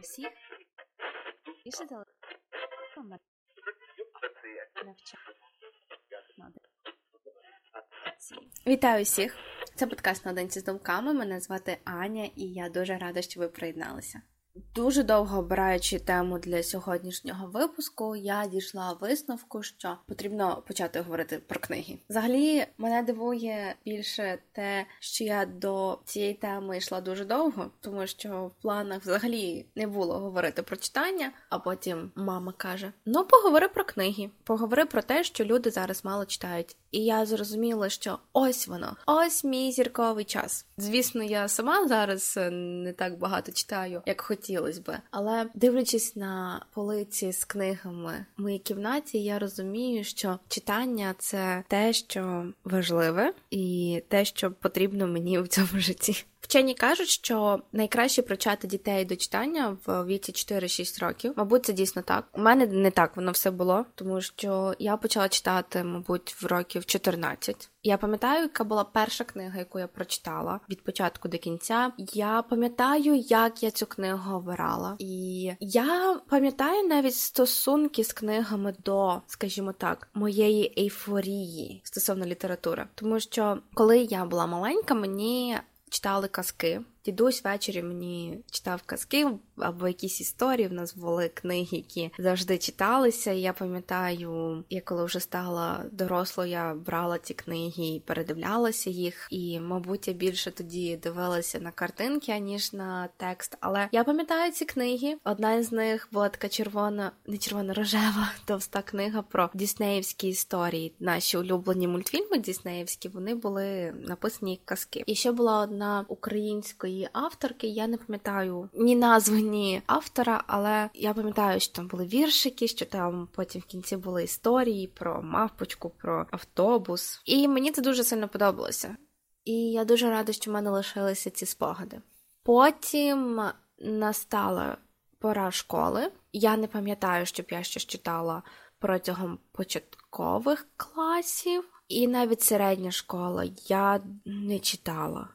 всіх більше дали Вітаю всіх! Це подкаст наодинці з думками. Мене звати Аня, і я дуже рада, що ви приєдналися. Дуже довго обираючи тему для сьогоднішнього випуску, я дійшла висновку, що потрібно почати говорити про книги. Взагалі, мене дивує більше те, що я до цієї теми йшла дуже довго, тому що в планах взагалі не було говорити про читання. А потім мама каже: Ну, поговори про книги, поговори про те, що люди зараз мало читають. І я зрозуміла, що ось воно, ось мій зірковий час. Звісно, я сама зараз е, не так багато читаю, як хотілося би. Але дивлячись на полиці з книгами в моїй кімнаті, я розумію, що читання це те, що важливе, і те, що потрібно мені в цьому житті. Вчені кажуть, що найкраще привчати дітей до читання в віці 4-6 років. Мабуть, це дійсно так. У мене не так воно все було, тому що я почала читати, мабуть, в років 14. Я пам'ятаю, яка була перша книга, яку я прочитала від початку до кінця. Я пам'ятаю, як я цю книгу обирала, і я пам'ятаю навіть стосунки з книгами до, скажімо так, моєї ейфорії стосовно літератури, тому що коли я була маленька, мені читали казки. Дідусь ввечері мені читав казки або якісь історії. В нас були книги, які завжди читалися. І я пам'ятаю, я коли вже стала дорослою, я брала ці книги і передивлялася їх. І, мабуть, я більше тоді дивилася на картинки, аніж на текст. Але я пам'ятаю ці книги. Одна з них була така червона, не червона рожева, товста книга про Діснеївські історії. Наші улюблені мультфільми Діснеївські вони були написані як казки. І ще була одна української її авторки. Я не пам'ятаю ні назви, ні автора, але я пам'ятаю, що там були віршики, що там потім в кінці були історії про мавпочку, про автобус. І мені це дуже сильно подобалося. І я дуже рада, що в мене лишилися ці спогади. Потім настала пора школи. Я не пам'ятаю, щоб я щось читала протягом початкових класів, і навіть середня школа я не читала.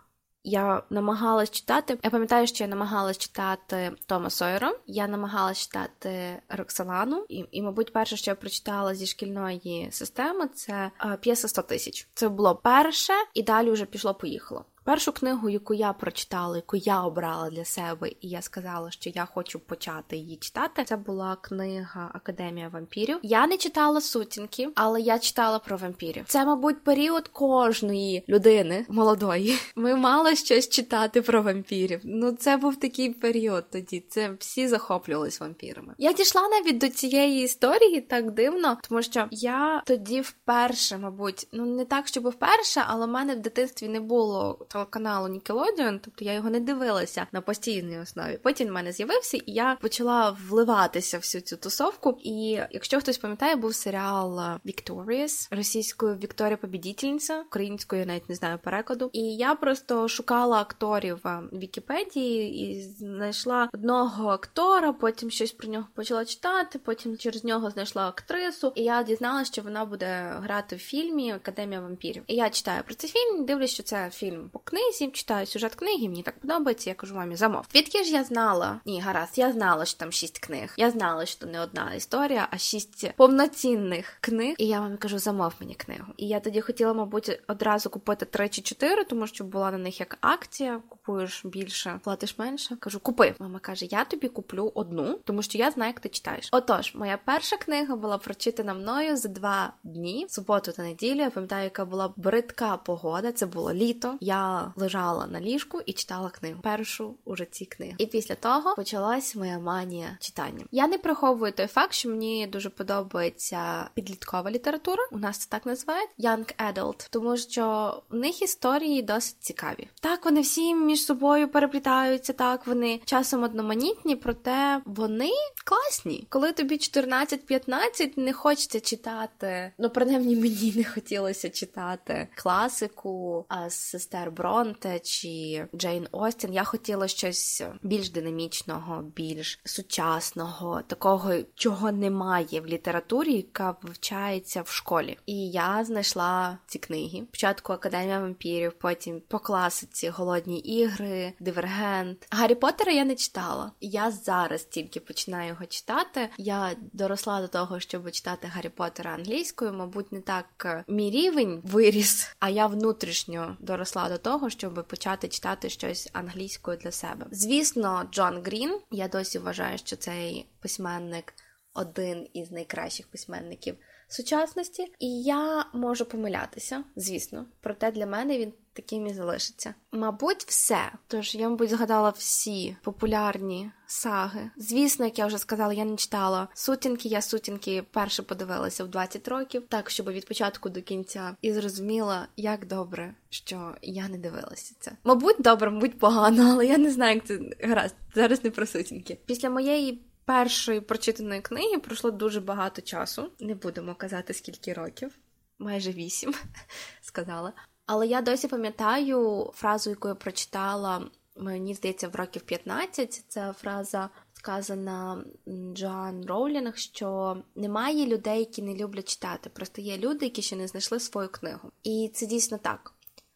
Я намагалась читати. Я пам'ятаю, що я намагалась читати Тома Сойера, я намагалась читати Роксолану, і, і, мабуть, перше, що я прочитала зі шкільної системи, це е, п'єса 100 тисяч. Це було перше, і далі вже пішло-поїхало. Першу книгу, яку я прочитала, яку я обрала для себе, і я сказала, що я хочу почати її читати. Це була книга Академія вампірів. Я не читала сутінки, але я читала про вампірів. Це, мабуть, період кожної людини молодої. Ми мали щось читати про вампірів. Ну, це був такий період тоді. Це всі захоплювались вампірами. Я дійшла навіть до цієї історії так дивно, тому що я тоді вперше, мабуть, ну не так, щоб вперше, але в мене в дитинстві не було телеканалу Nickelodeon, тобто я його не дивилася на постійній основі. Потім в мене з'явився, і я почала вливатися всю цю тусовку. І якщо хтось пам'ятає, був серіал Victorious, російською Вікторія Побідітельниця, українською я навіть не знаю перекладу. І я просто шукала акторів в Вікіпедії і знайшла одного актора, потім щось про нього почала читати. Потім через нього знайшла актрису, і я дізналася, що вона буде грати в фільмі Академія вампірів. І я читаю про цей фільм, дивлюсь, що це фільм книзі, читаю сюжет книги, мені так подобається. Я кажу мамі, замов. Відки ж я знала? Ні, гаразд, я знала, що там шість книг. Я знала, що не одна історія, а шість повноцінних книг. І я мамі кажу, замов мені книгу. І я тоді хотіла, мабуть, одразу купити три чи чотири, тому що була на них як акція. Купуєш більше, платиш менше. Кажу, купи. Мама каже: Я тобі куплю одну, тому що я знаю, як ти читаєш. Отож, моя перша книга була прочитана мною за два дні, суботу та неділю. Я пам'ятаю, яка була бридка погода. Це було літо. Я лежала на ліжку і читала книгу. Першу у житті книгу. І після того почалась моя манія читання. Я не приховую той факт, що мені дуже подобається підліткова література. У нас це так називають Young Adult, тому що в них історії досить цікаві. Так, вони всі між собою переплітаються, так вони часом одноманітні, проте вони класні. Коли тобі 14-15, не хочеться читати. Ну, принаймні мені не хотілося читати класику а сестер Бронте чи Джейн Остін. Я хотіла щось більш динамічного, більш сучасного, такого, чого немає в літературі, яка вивчається в школі. І я знайшла ці книги. Спочатку Академія вампірів, потім по класиці Голодні ігри ігри, Дивергент. Гаррі Поттера я не читала. Я зараз тільки починаю його читати. Я доросла до того, щоб читати Гаррі Поттера англійською. Мабуть, не так е, мій рівень виріс, а я внутрішньо доросла до того, щоб почати читати щось англійською для себе. Звісно, Джон Грін. Я досі вважаю, що цей письменник один із найкращих письменників сучасності, і я можу помилятися, звісно. Проте для мене він таким і залишиться. Мабуть, все. Тож я, мабуть, згадала всі популярні саги. Звісно, як я вже сказала, я не читала сутінки. Я сутінки перше подивилася в 20 років, так щоб від початку до кінця і зрозуміла, як добре, що я не дивилася це. Мабуть, добре, мабуть, погано, але я не знаю, як це гаразд. Зараз не про сутінки. Після моєї першої прочитаної книги пройшло дуже багато часу. Не будемо казати скільки років, майже вісім сказала. Але я досі пам'ятаю фразу, яку я прочитала. Мені здається, в років 15 Це фраза сказана Джоан Роулінг, що немає людей, які не люблять читати. Просто є люди, які ще не знайшли свою книгу. І це дійсно так.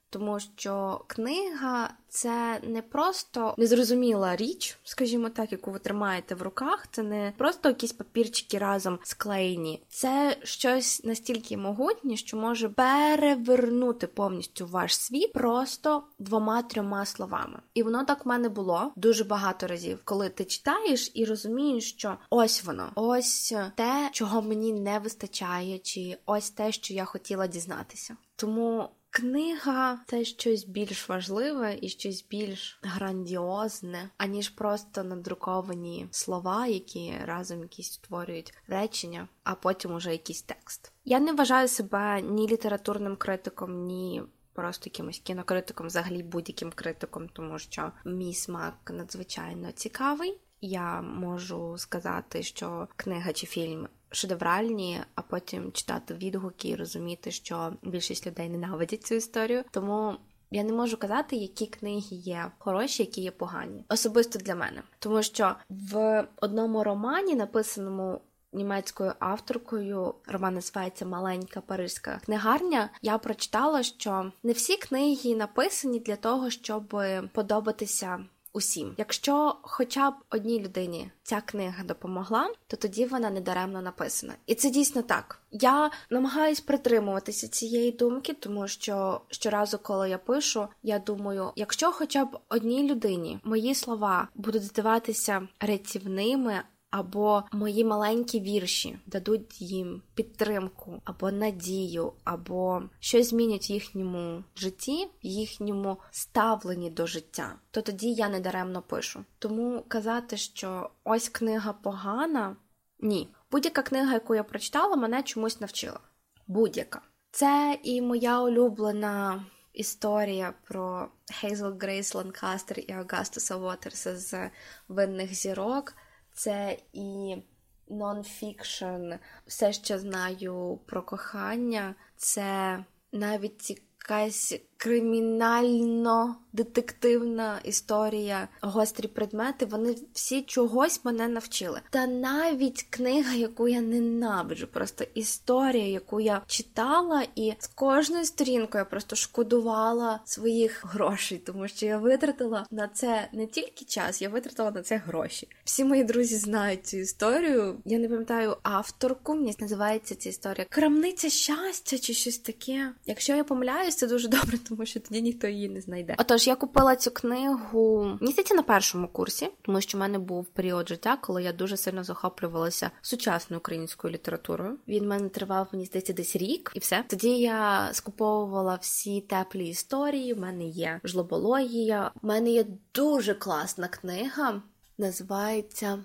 Тому що книга це не просто незрозуміла річ, скажімо так, яку ви тримаєте в руках. Це не просто якісь папірчики разом склеєні. Це щось настільки могутнє, що може перевернути повністю ваш світ просто двома-трьома словами. І воно так в мене було дуже багато разів, коли ти читаєш і розумієш, що ось воно, ось те, чого мені не вистачає, чи ось те, що я хотіла дізнатися. Тому Книга це щось більш важливе і щось більш грандіозне, аніж просто надруковані слова, які разом якісь створюють речення, а потім уже якийсь текст. Я не вважаю себе ні літературним критиком, ні. Просто якимось кінокритиком, взагалі будь-яким критиком, тому що мій смак надзвичайно цікавий. Я можу сказати, що книга чи фільм шедевральні, а потім читати відгуки і розуміти, що більшість людей ненавидять цю історію. Тому я не можу казати, які книги є хороші, які є погані, особисто для мене, тому що в одному романі, написаному німецькою авторкою, роман називається Маленька Паризька книгарня. Я прочитала, що не всі книги написані для того, щоб подобатися усім. Якщо хоча б одній людині ця книга допомогла, то тоді вона недаремно написана. І це дійсно так. Я намагаюсь притримуватися цієї думки, тому що щоразу, коли я пишу, я думаю, якщо хоча б одній людині мої слова будуть здаватися рятівними або мої маленькі вірші дадуть їм підтримку, або надію, або щось змінять в їхньому житті, в їхньому ставленні до життя, то тоді я не даремно пишу. Тому казати, що ось книга погана, ні. Будь-яка книга, яку я прочитала, мене чомусь навчила. Будь-яка. Це і моя улюблена. Історія про Хейзел Грейс Ланкастер і Августуса Уотерса з винних зірок це і нонфікшн, все, що знаю про кохання, це навіть якась кримінально-детективна історія, гострі предмети, вони всі чогось мене навчили. Та навіть книга, яку я ненавиджу, просто історія, яку я читала, і з кожною сторінкою я просто шкодувала своїх грошей, тому що я витратила на це не тільки час, я витратила на це гроші. Всі мої друзі знають цю історію. Я не пам'ятаю авторку, мені називається ця історія Крамниця щастя чи щось таке. Якщо я помиляюсь, це дуже добре, тому що тоді ніхто її не знайде. Отож, я купила цю книгу місяці на першому курсі, тому що в мене був період життя, коли я дуже сильно захоплювалася сучасною українською літературою. Він в мене тривав, мені здається, десь рік, і все. Тоді я скуповувала всі теплі історії. В мене є жлобологія. У мене є дуже класна книга, називається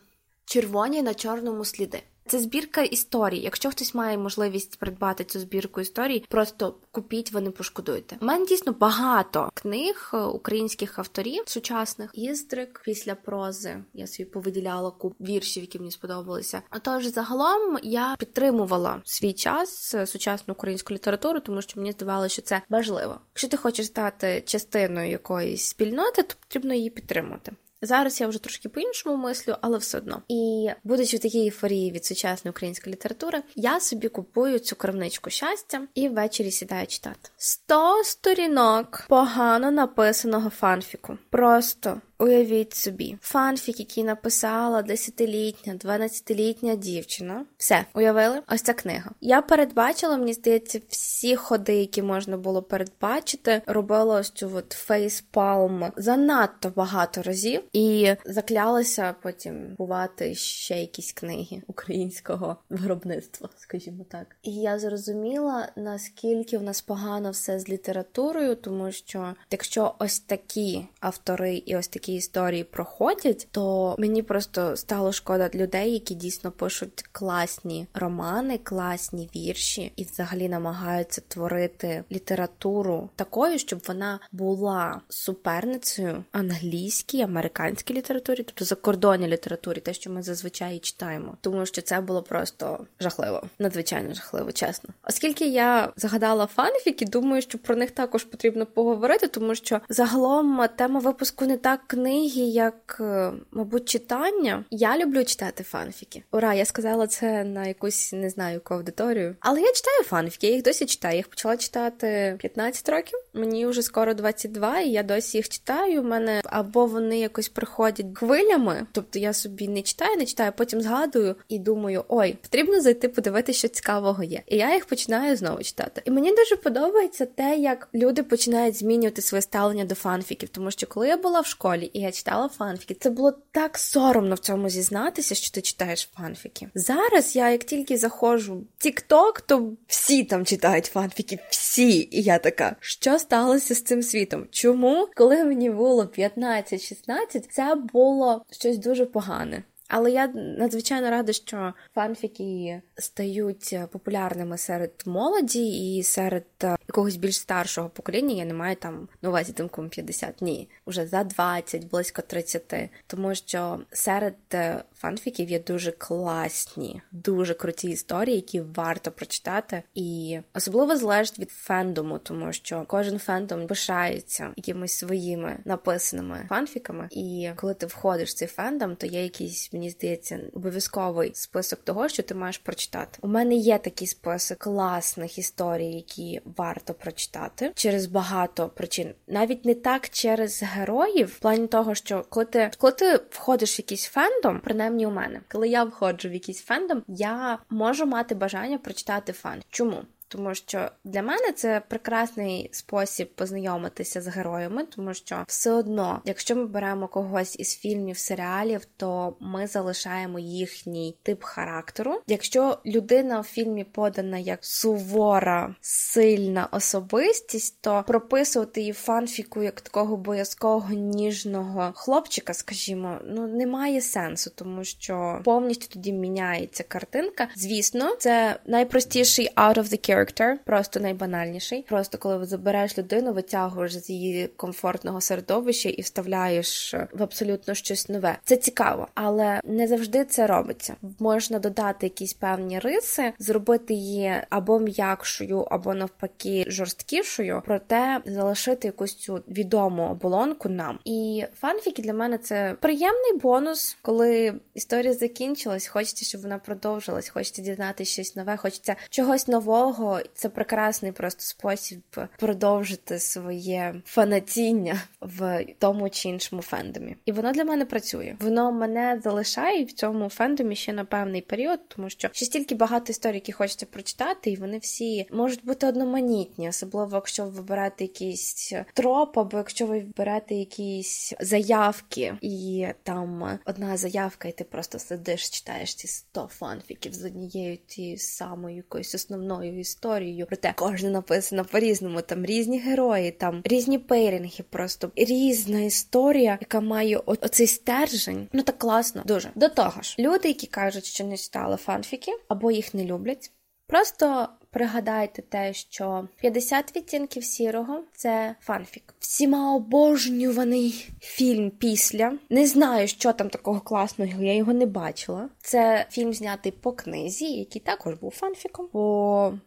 Червоні на чорному сліди. Це збірка історій. Якщо хтось має можливість придбати цю збірку історій, просто купіть, ви не пошкодуєте. У мене дійсно багато книг е, українських авторів сучасних. Іздрик після прози. Я собі повиділяла куп віршів, які мені сподобалися. А тож загалом я підтримувала свій час е, сучасну українську літературу, тому що мені здавалося, що це важливо. Якщо ти хочеш стати частиною якоїсь спільноти, то потрібно її підтримувати. Зараз я вже трошки по-іншому мислю, але все одно. І будучи в такій ейфорії від сучасної української літератури, я собі купую цю кравничку щастя і ввечері сідаю читати. Сто сторінок погано написаного фанфіку. Просто Уявіть собі, фанфік, який написала 10-літня, 12-літня дівчина. Все, уявили? Ось ця книга. Я передбачила, мені здається, всі ходи, які можна було передбачити, робила ось цю от фейспалм занадто багато разів і заклялася потім бувати ще якісь книги українського виробництва, скажімо так. І я зрозуміла, наскільки в нас погано все з літературою, тому що якщо ось такі автори і ось такі історії проходять, то мені просто стало шкода людей, які дійсно пишуть класні романи, класні вірші і взагалі намагаються творити літературу такою, щоб вона була суперницею англійській, американській літературі, тобто закордонній літературі, те, що ми зазвичай читаємо, тому що це було просто жахливо, надзвичайно жахливо, чесно. Оскільки я загадала фанфіки, думаю, що про них також потрібно поговорити, тому що загалом тема випуску не так книги, як, е, мабуть, читання. Я люблю читати фанфіки. Ура, я сказала це на якусь не знаю яку аудиторію. Але я читаю фанфіки, я їх досі читаю. Я їх почала читати 15 років. Мені вже скоро 22, і я досі їх читаю. У мене або вони якось приходять хвилями, тобто я собі не читаю, не читаю, потім згадую і думаю, ой, потрібно зайти подивитися, що цікавого є. І я їх починаю знову читати. І мені дуже подобається те, як люди починають змінювати своє ставлення до фанфіків, тому що коли я була в школі і я читала фанфіки. Це було так соромно в цьому зізнатися, що ти читаєш фанфіки. Зараз я, як тільки заходжу в TikTok, то всі там читають фанфіки, всі. І я така, що сталося з цим світом? Чому, коли мені було 15-16, це було щось дуже погане. Але я надзвичайно рада, що фанфіки стають популярними серед молоді і серед е, якогось більш старшого покоління. Я не маю там на увазі тимком 50, ні, уже за 20, близько 30. Тому що серед е, фанфіків є дуже класні, дуже круті історії, які варто прочитати. І особливо залежить від фендому, тому що кожен фендом пишається якимись своїми написаними фанфіками. І коли ти входиш в цей фендом, то є якийсь мені здається, обов'язковий список того, що ти маєш прочитати. У мене є такий список класних історій, які варто прочитати через багато причин. Навіть не так через героїв, в плані того, що коли ти коли ти входиш в якийсь фендом, принаймні у мене, коли я входжу в якийсь фендом, я можу мати бажання прочитати фан. Чому? Тому що для мене це прекрасний спосіб познайомитися з героями, тому що все одно, якщо ми беремо когось із фільмів, серіалів, то ми залишаємо їхній тип характеру. Якщо людина в фільмі подана як сувора, сильна особистість, то прописувати її фанфіку як такого боязкого ніжного хлопчика, скажімо, ну немає сенсу, тому що повністю тоді міняється картинка. Звісно, це найпростіший out of the character character, просто найбанальніший. Просто коли забереш людину, витягуєш з її комфортного середовища і вставляєш в абсолютно щось нове. Це цікаво, але не завжди це робиться. Можна додати якісь певні риси, зробити її або м'якшою, або навпаки жорсткішою, проте залишити якусь цю відому оболонку нам. І фанфіки для мене це приємний бонус, коли історія закінчилась. Хочеться, щоб вона продовжилась, хочеться дізнатися щось нове, хочеться чогось нового це прекрасний просто спосіб продовжити своє фанатіння в тому чи іншому фендомі. І воно для мене працює. Воно мене залишає в цьому фендомі ще на певний період, тому що ще стільки багато історій, які хочеться прочитати, і вони всі можуть бути одноманітні, особливо якщо ви вибираєте якийсь троп, або якщо ви виберете якісь заявки, і там одна заявка, і ти просто сидиш, читаєш ці 100 фанфіків з однією тією самою якоюсь основною історією історією. Проте кожне написано по-різному. Там різні герої, там різні пейрінги, просто різна історія, яка має о- оцей стержень. Ну так класно, дуже до того ж, люди, які кажуть, що не читали фанфіки або їх не люблять. Просто пригадайте те, що 50 відтінків сірого це фанфік. Всіма обожнюваний фільм після. Не знаю, що там такого класного, я його не бачила. Це фільм знятий по книзі, який також був фанфіком. По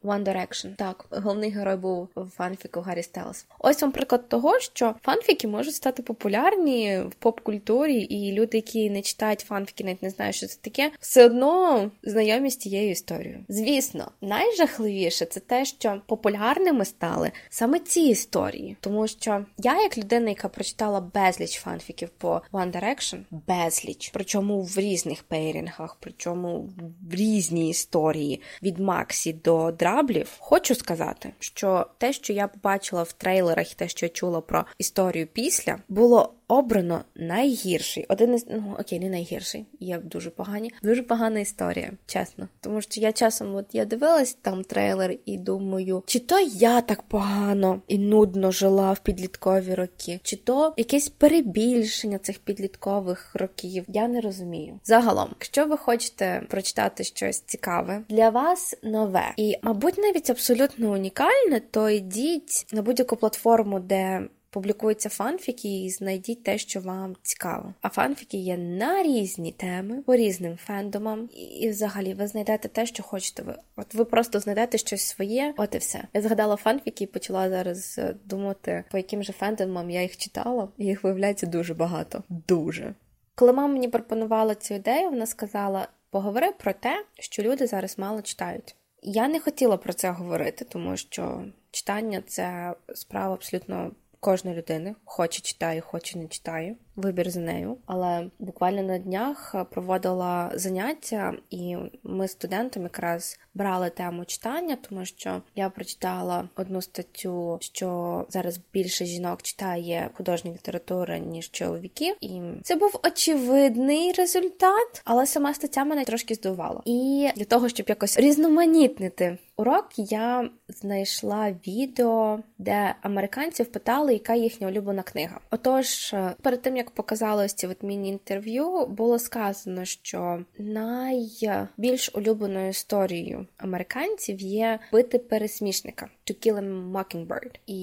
One Direction. Так, головний герой був в фанфіку Гаррі Стайлс. Ось вам приклад того, що фанфіки можуть стати популярні в поп-культурі, і люди, які не читають фанфіки, навіть не знають, що це таке, все одно знайомі з тією історією. Звісно, найжахливіше це те, що популярними стали саме ці історії, тому що я, як людина, яка прочитала безліч фанфіків по One Direction, безліч, причому в різних пейрінгах, причому в різні історії від Максі до драблів, хочу сказати, що те, що я побачила в трейлерах, і те, що я чула про історію після, було обрано найгірший. Один із ну окей, не найгірший. Є дуже погані, дуже погана історія, чесно. Тому що я часом, от я дивилась там трейлер і думаю, чи то я так погано і нудно жила в підліткові роки, чи то якесь перебільшення цих підліткових років. Я не розумію. Загалом, якщо ви хочете прочитати щось цікаве для вас нове і, мабуть, навіть абсолютно унікальне, то йдіть на будь-яку платформу, де публікуються фанфіки і знайдіть те, що вам цікаво. А фанфіки є на різні теми, по різним фендомам, і взагалі ви знайдете те, що хочете ви. От ви просто знайдете щось своє, от і все. Я згадала фанфіки і почала зараз е, думати, по яким же фендомам я їх читала, їх виявляється дуже багато. Дуже. Коли мама мені пропонувала цю ідею, вона сказала: поговори про те, що люди зараз мало читають. Я не хотіла про це говорити, тому що читання це справа абсолютно кожної людина хоче читає, хоче не читає. Вибір за нею. Але буквально на днях проводила заняття, і ми студентам якраз брали тему читання, тому що я прочитала одну статтю, що зараз більше жінок читає художню літературу, ніж чоловіків, і це був очевидний результат, але сама стаття мене трошки здивувала. І для того, щоб якось різноманітнити урок, я знайшла відео, де американців питали, яка їхня улюблена книга. Отож, перед тим як показали ось ці от міні-інтерв'ю, було сказано, що найбільш улюбленою історією американців є бити пересмішника «To kill a mockingbird». І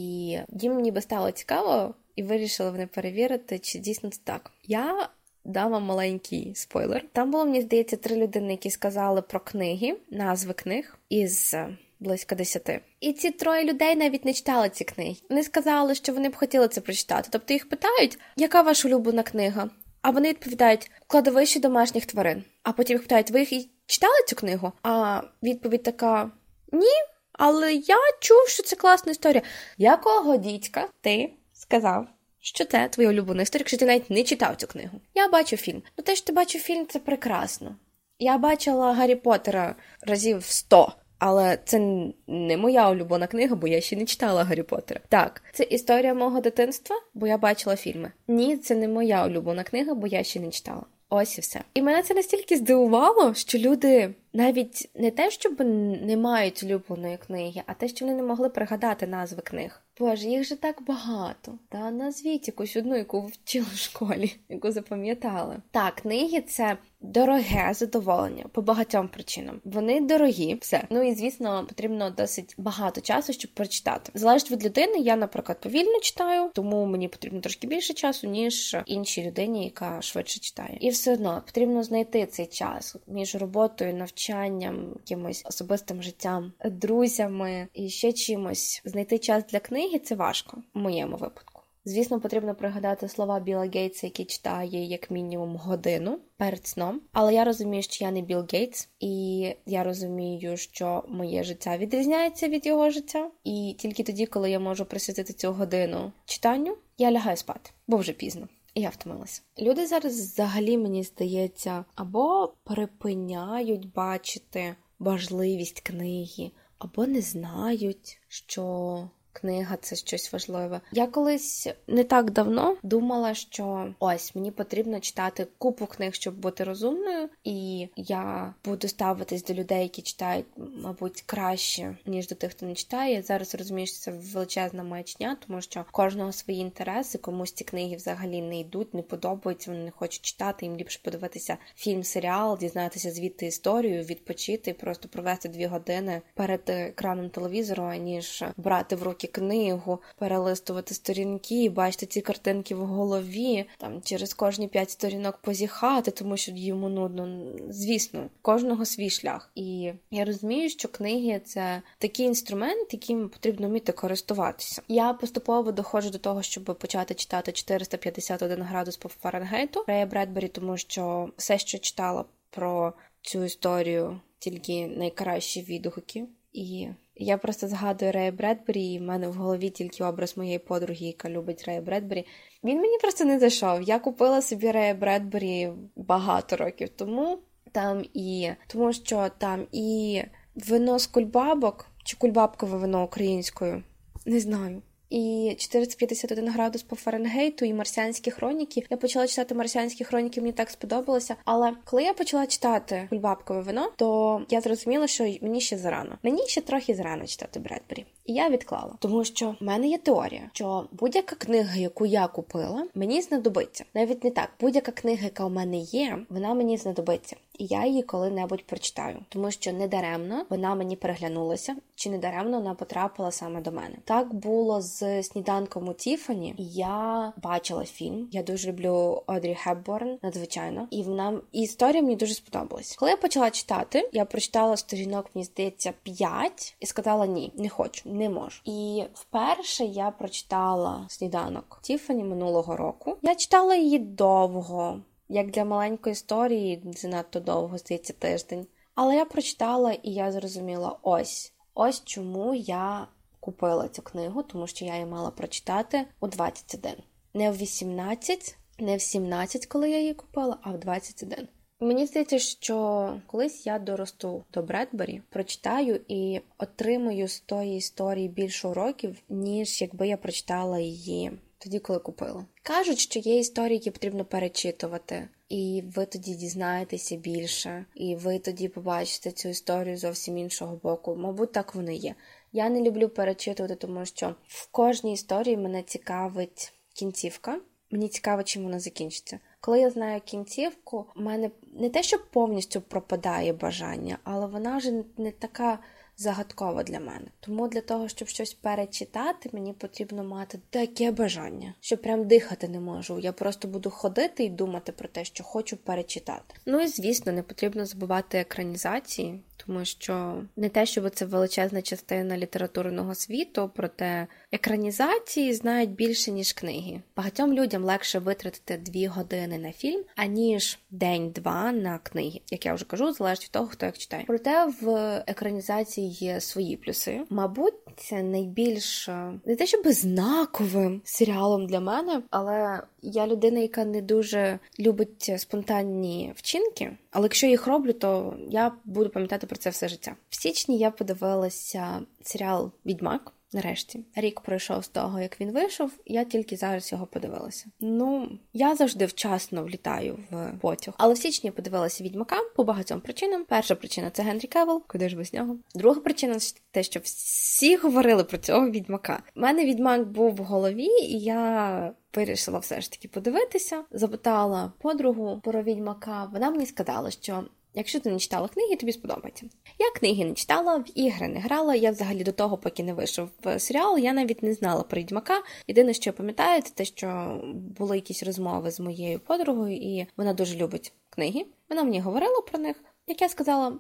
їм ніби стало цікаво, і вирішили вони перевірити, чи дійсно це так. Я дам вам маленький спойлер. Там було, мені здається, три людини, які сказали про книги, назви книг із. Близько десяти. І ці троє людей навіть не читали ці книги. Вони сказали, що вони б хотіли це прочитати. Тобто їх питають, яка ваша улюблена книга? А вони відповідають кладовище домашніх тварин. А потім їх питають, ви їх і читали цю книгу? А відповідь така: ні, але я чув, що це класна історія. Якого дідька ти сказав? Що це твоя улюблена історія, якщо ти навіть не читав цю книгу? Я бачу фільм. Ну те, що ти бачив фільм, це прекрасно. Я бачила Гаррі Поттера разів сто. Але це не моя улюблена книга, бо я ще не читала Гаррі Поттера. Так, це історія мого дитинства, бо я бачила фільми. Ні, це не моя улюблена книга, бо я ще не читала. Ось і все. І мене це настільки здивувало, що люди навіть не те, щоб не мають улюбленої книги, а те, що вони не могли пригадати назви книг. Боже, їх же так багато. Та назвіть якусь одну, яку ви вчили в школі, яку запам'ятали. Так, книги це дороге задоволення по багатьом причинам. Вони дорогі, все. Ну і звісно, потрібно досить багато часу, щоб прочитати. Залежить від людини. Я, наприклад, повільно читаю, тому мені потрібно трошки більше часу, ніж іншій людині, яка швидше читає. І все одно потрібно знайти цей час між роботою, навчанням, якимось особистим життям, друзями і ще чимось. Знайти час для книги це важко в моєму випадку. Звісно, потрібно пригадати слова Біла Гейтса, який читає як мінімум годину перед сном. Але я розумію, що я не Біл Гейтс, і я розумію, що моє життя відрізняється від його життя. І тільки тоді, коли я можу присвятити цю годину читанню, я лягаю спати, бо вже пізно. І я втомилася. Люди зараз взагалі, мені здається, або припиняють бачити важливість книги, або не знають, що книга це щось важливе. Я колись не так давно думала, що ось мені потрібно читати купу книг, щоб бути розумною, і я буду ставитись до людей, які читають, мабуть, краще ніж до тих, хто не читає. Я зараз розумію, що це величезна маячня, тому що кожного свої інтереси, комусь ці книги взагалі не йдуть, не подобаються, вони не хочуть читати. Їм ліпше подивитися фільм, серіал, дізнатися звідти історію, відпочити, просто провести дві години перед екраном телевізору, аніж брати в руки книгу, перелистувати сторінки, бачити ці картинки в голові, там через кожні п'ять сторінок позіхати, тому що йому нудно. Звісно, кожного свій шлях. І я розумію, що книги це такий інструмент, яким потрібно вміти користуватися. Я поступово доходжу до того, щоб почати читати 451 градус по Фаренгейту Рея Бредбері, тому що все, що читала про цю історію, тільки найкращі відгуки. І я просто згадую Рея Бредбері, і в мене в голові тільки образ моєї подруги, яка любить Рея Бредбері. Він мені просто не зайшов. Я купила собі Рея Бредбері багато років тому. Там і тому, що там і вино з кульбабок, чи кульбабкове вино українською, не знаю і 451 градус по Фаренгейту, і марсіанські хроніки. Я почала читати марсіанські хроніки, мені так сподобалося. Але коли я почала читати кульбабкове вино, то я зрозуміла, що мені ще зарано. Мені ще трохи зарано читати Бредбері. І я відклала, тому що в мене є теорія, що будь-яка книга, яку я купила, мені знадобиться. Навіть не так, будь-яка книга, яка у мене є, вона мені знадобиться і я її коли-небудь прочитаю, тому що недаремно вона мені переглянулася, чи недаремно вона потрапила саме до мене. Так було з сніданком у Тіфані. Я бачила фільм. Я дуже люблю Одрі Хепборн, надзвичайно, і вона і історія мені дуже сподобалась. Коли я почала читати, я прочитала сторінок, мені здається, 5 і сказала: ні, не хочу, не можу. І вперше я прочитала сніданок Тіфані минулого року. Я читала її довго. Як для маленької історії, занадто довго здається тиждень. Але я прочитала і я зрозуміла: ось ось чому я купила цю книгу, тому що я її мала прочитати у 21. Не в 18, не в 17, коли я її купила, а в 21. Мені здається, що колись я доросту до Бредбері, прочитаю і отримую з тої історії більше уроків, ніж якби я прочитала її тоді, коли купила. Кажуть, що є історії, які потрібно перечитувати, і ви тоді дізнаєтеся більше, і ви тоді побачите цю історію зовсім іншого боку. Мабуть, так воно є. Я не люблю перечитувати, тому що в кожній історії мене цікавить кінцівка. Мені цікаво, чим вона закінчиться. Коли я знаю кінцівку, в мене не те, що повністю пропадає бажання, але вона вже не така загадкова для мене. Тому для того, щоб щось перечитати, мені потрібно мати таке бажання, що прям дихати не можу. Я просто буду ходити і думати про те, що хочу перечитати. Ну і звісно, не потрібно забувати екранізації тому що не те, щоб це величезна частина літературного світу, проте екранізації знають більше ніж книги. Багатьом людям легше витратити дві години на фільм, аніж день-два на книги. Як я вже кажу, залежить від того, хто як читає. Проте в екранізації є свої плюси. Мабуть, це найбільш не те, щоб знаковим серіалом для мене, але я людина, яка не дуже любить спонтанні вчинки. Але якщо їх роблю, то я буду пам'ятати про це все життя. В січні я подивилася серіал Відьмак. Нарешті рік пройшов з того, як він вийшов, я тільки зараз його подивилася. Ну я завжди вчасно влітаю в потяг. Але в січні подивилася відьмака по багатьом причинам. Перша причина це Генрі Кевел, куди ж без нього. Друга причина те, що всі говорили про цього відьмака. У мене відьмак був в голові, і я вирішила все ж таки подивитися. Запитала подругу про відьмака. Вона мені сказала, що. Якщо ти не читала книги, тобі сподобається. Я книги не читала, в ігри не грала. Я взагалі до того, поки не вийшов в серіал, я навіть не знала про відьмака. Єдине, що я пам'ятаю, це те, що були якісь розмови з моєю подругою, і вона дуже любить книги. Вона мені говорила про них. Як я сказала,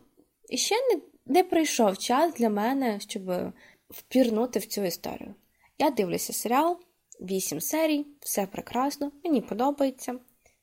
ще не, не прийшов час для мене, щоб впірнути в цю історію. Я дивлюся серіал. Вісім серій, все прекрасно, мені подобається.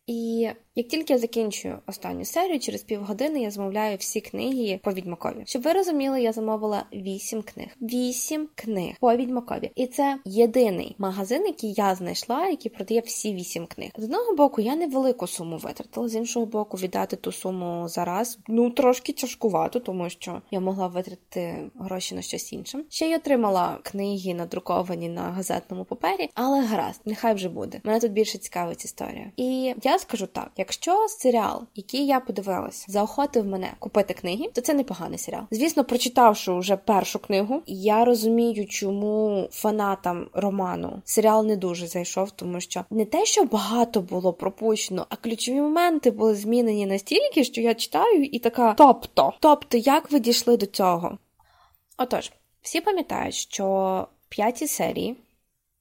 І Як тільки я закінчую останню серію, через півгодини я замовляю всі книги по відьмакові. Щоб ви розуміли, я замовила вісім книг. Вісім книг по відьмакові. І це єдиний магазин, який я знайшла, який продає всі вісім книг. З одного боку, я невелику суму витратила, з іншого боку, віддати ту суму зараз ну трошки тяжкувато, тому що я могла витратити гроші на щось інше. Ще й отримала книги, надруковані на газетному папері, але гаразд, нехай вже буде. Мене тут більше цікавить історія. І я скажу так: якщо серіал, який я подивилася, заохотив мене купити книги, то це непоганий серіал. Звісно, прочитавши вже першу книгу, я розумію, чому фанатам роману серіал не дуже зайшов, тому що не те, що багато було пропущено, а ключові моменти були змінені настільки, що я читаю і така, тобто, тобто, як ви дійшли до цього? Отож, всі пам'ятають, що п'ятій серії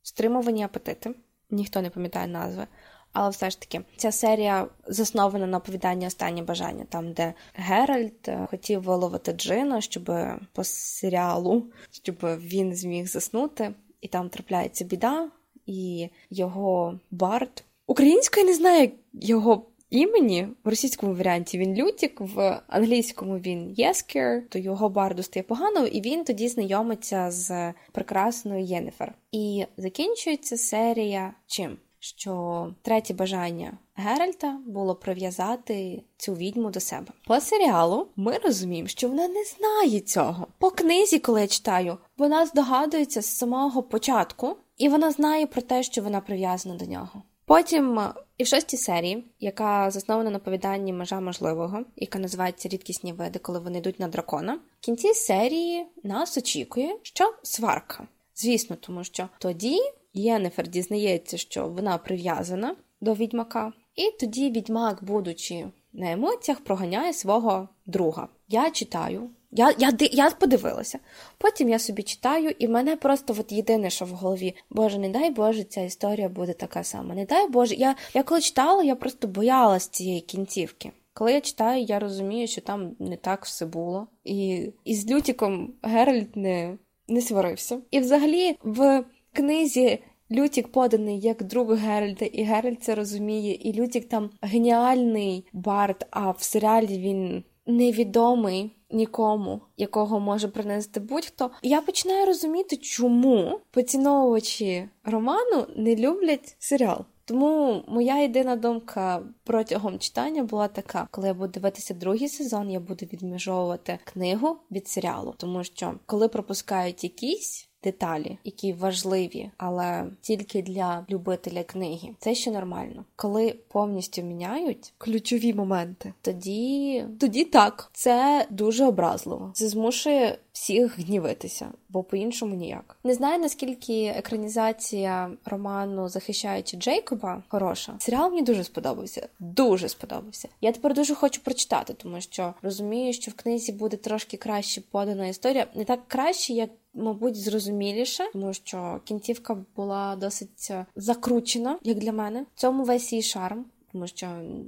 стримувані апетити, ніхто не пам'ятає назви. Але все ж таки, ця серія заснована на оповіданні останнє бажання, там де Геральт е, хотів виловити Джина, щоб по серіалу, щоб він зміг заснути, і там трапляється біда, і його бард. Українською не знаю його імені в російському варіанті він Лютік, в англійському він Єскер, то його барду стає погано, і він тоді знайомиться з прекрасною Єннефер. І закінчується серія чим? Що третє бажання Геральта було прив'язати цю відьму до себе. По серіалу ми розуміємо, що вона не знає цього. По книзі, коли я читаю, вона здогадується з самого початку, і вона знає про те, що вона прив'язана до нього. Потім і в шостій серії, яка заснована на повіданні межа можливого, яка називається Рідкісні види, коли вони йдуть на дракона. В кінці серії нас очікує, що сварка. Звісно, тому що тоді Єнефер дізнається, що вона прив'язана до відьмака, і тоді відьмак, будучи на емоціях, проганяє свого друга. Я читаю я я, я подивилася. Потім я собі читаю, і в мене просто от єдине, що в голові, Боже, не дай Боже, ця історія буде така сама. Не дай Боже. Я я коли читала, я просто боялась цієї кінцівки. Коли я читаю, я розумію, що там не так все було. І, і з Лютіком Геральт не, не сварився. І взагалі в книзі. Лютік поданий як друг Геральта, і Геральт це розуміє, і Лютік там геніальний бард, а в серіалі він невідомий нікому, якого може принести будь-хто. Я починаю розуміти, чому поціновувачі роману не люблять серіал. Тому моя єдина думка протягом читання була така: коли я буду дивитися другий сезон, я буду відміжовувати книгу від серіалу, тому що коли пропускають якісь деталі, які важливі, але тільки для любителя книги. Це ще нормально. Коли повністю міняють ключові моменти, тоді тоді так, це дуже образливо. Це змушує всіх гнівитися, бо по-іншому ніяк. Не знаю наскільки екранізація роману захищаючи Джейкоба хороша. Серіал мені дуже сподобався. Дуже сподобався. Я тепер дуже хочу прочитати, тому що розумію, що в книзі буде трошки краще подана історія, не так краще, як мабуть, зрозуміліше, тому що кінцівка була досить е, закручена, як для мене. В цьому весь її шарм. Тому що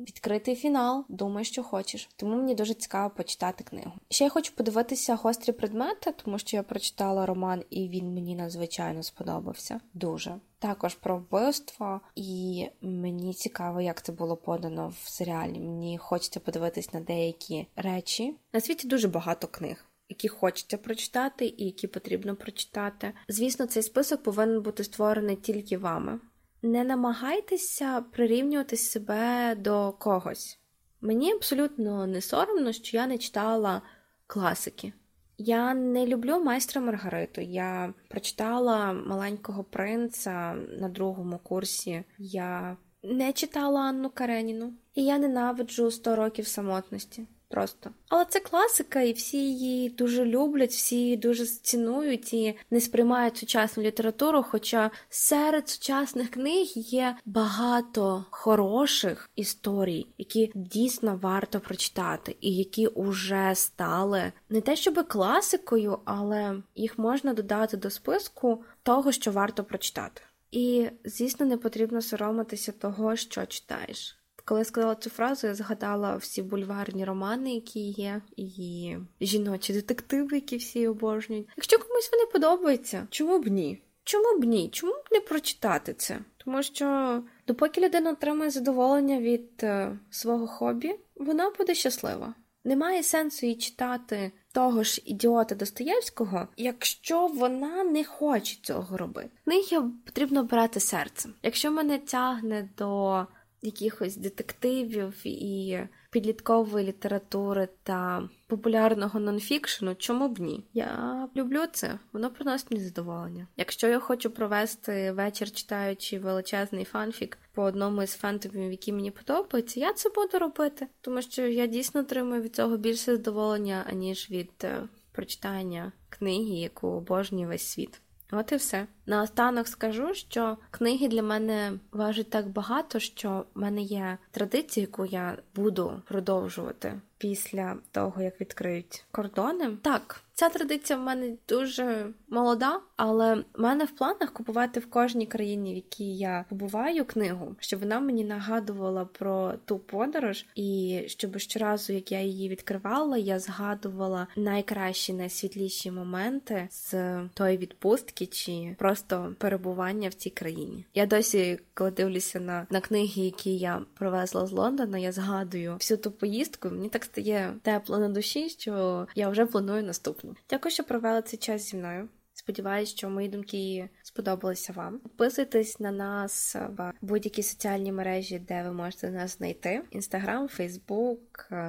відкритий фінал, думай, що хочеш. Тому мені дуже цікаво почитати книгу. Ще я хочу подивитися гострі предмети, тому що я прочитала роман, і він мені надзвичайно сподобався. Дуже також про вбивство, і мені цікаво, як це було подано в серіалі. Мені хочеться подивитись на деякі речі. На світі дуже багато книг які хочеться прочитати, і які потрібно прочитати. Звісно, цей список повинен бути створений тільки вами. Не намагайтеся прирівнювати себе до когось. Мені абсолютно не соромно, що я не читала класики. Я не люблю майстра Маргариту. Я прочитала маленького принца на другому курсі. Я не читала Анну Кареніну, і я ненавиджу «100 років самотності. Просто. Але це класика, і всі її дуже люблять, всі її дуже цінують і не сприймають сучасну літературу. Хоча серед сучасних книг є багато хороших історій, які дійсно варто прочитати, і які уже стали не те, щоб класикою, але їх можна додати до списку того, що варто прочитати. І, звісно, не потрібно соромитися того, що читаєш. Коли я сказала цю фразу, я згадала всі бульварні романи, які є, і жіночі детективи, які всі обожнюють. Якщо комусь вони подобаються, чому б ні? чому б ні? Чому б не прочитати це? Тому що допоки людина отримує задоволення від е, свого хобі, вона буде щаслива. Немає сенсу їй читати того ж ідіота Достоєвського, якщо вона не хоче цього робити. Книги потрібно брати серцем. Якщо мене тягне до якихось детективів і підліткової літератури та популярного нонфікшену, чому б ні? Я люблю це, воно приносить мені задоволення. Якщо я хочу провести вечір, читаючи величезний фанфік по одному із фентомів, які мені подобаються, я це буду робити, тому що я дійсно отримую від цього більше задоволення, аніж від е, прочитання книги, яку обожнює весь світ. От і все. Наостанок скажу, що книги для мене важать так багато, що в мене є традиція, яку я буду продовжувати після того, як відкриють кордони. Так, ця традиція в мене дуже молода, але в мене в планах купувати в кожній країні, в якій я побуваю, книгу, щоб вона мені нагадувала про ту подорож, і щоб щоразу, як я її відкривала, я згадувала найкращі, найсвітліші моменти з тої відпустки чи просто перебування в цій країні. Я досі, коли дивлюся на, на книги, які я привезла з Лондона, я згадую всю ту поїздку. Мені так стає тепло на душі, що я вже планую наступну. Дякую, що провели цей час зі мною. Сподіваюсь, що мої думки сподобалися вам. Підписуйтесь на нас в будь-якій соціальній мережі, де ви можете нас знайти: Instagram, Facebook,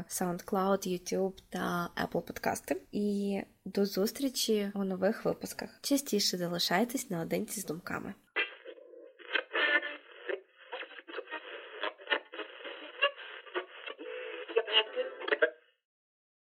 SoundCloud, YouTube та Apple Подкасти. І до зустрічі у нових випусках. Частіше залишайтесь наодинці з думками.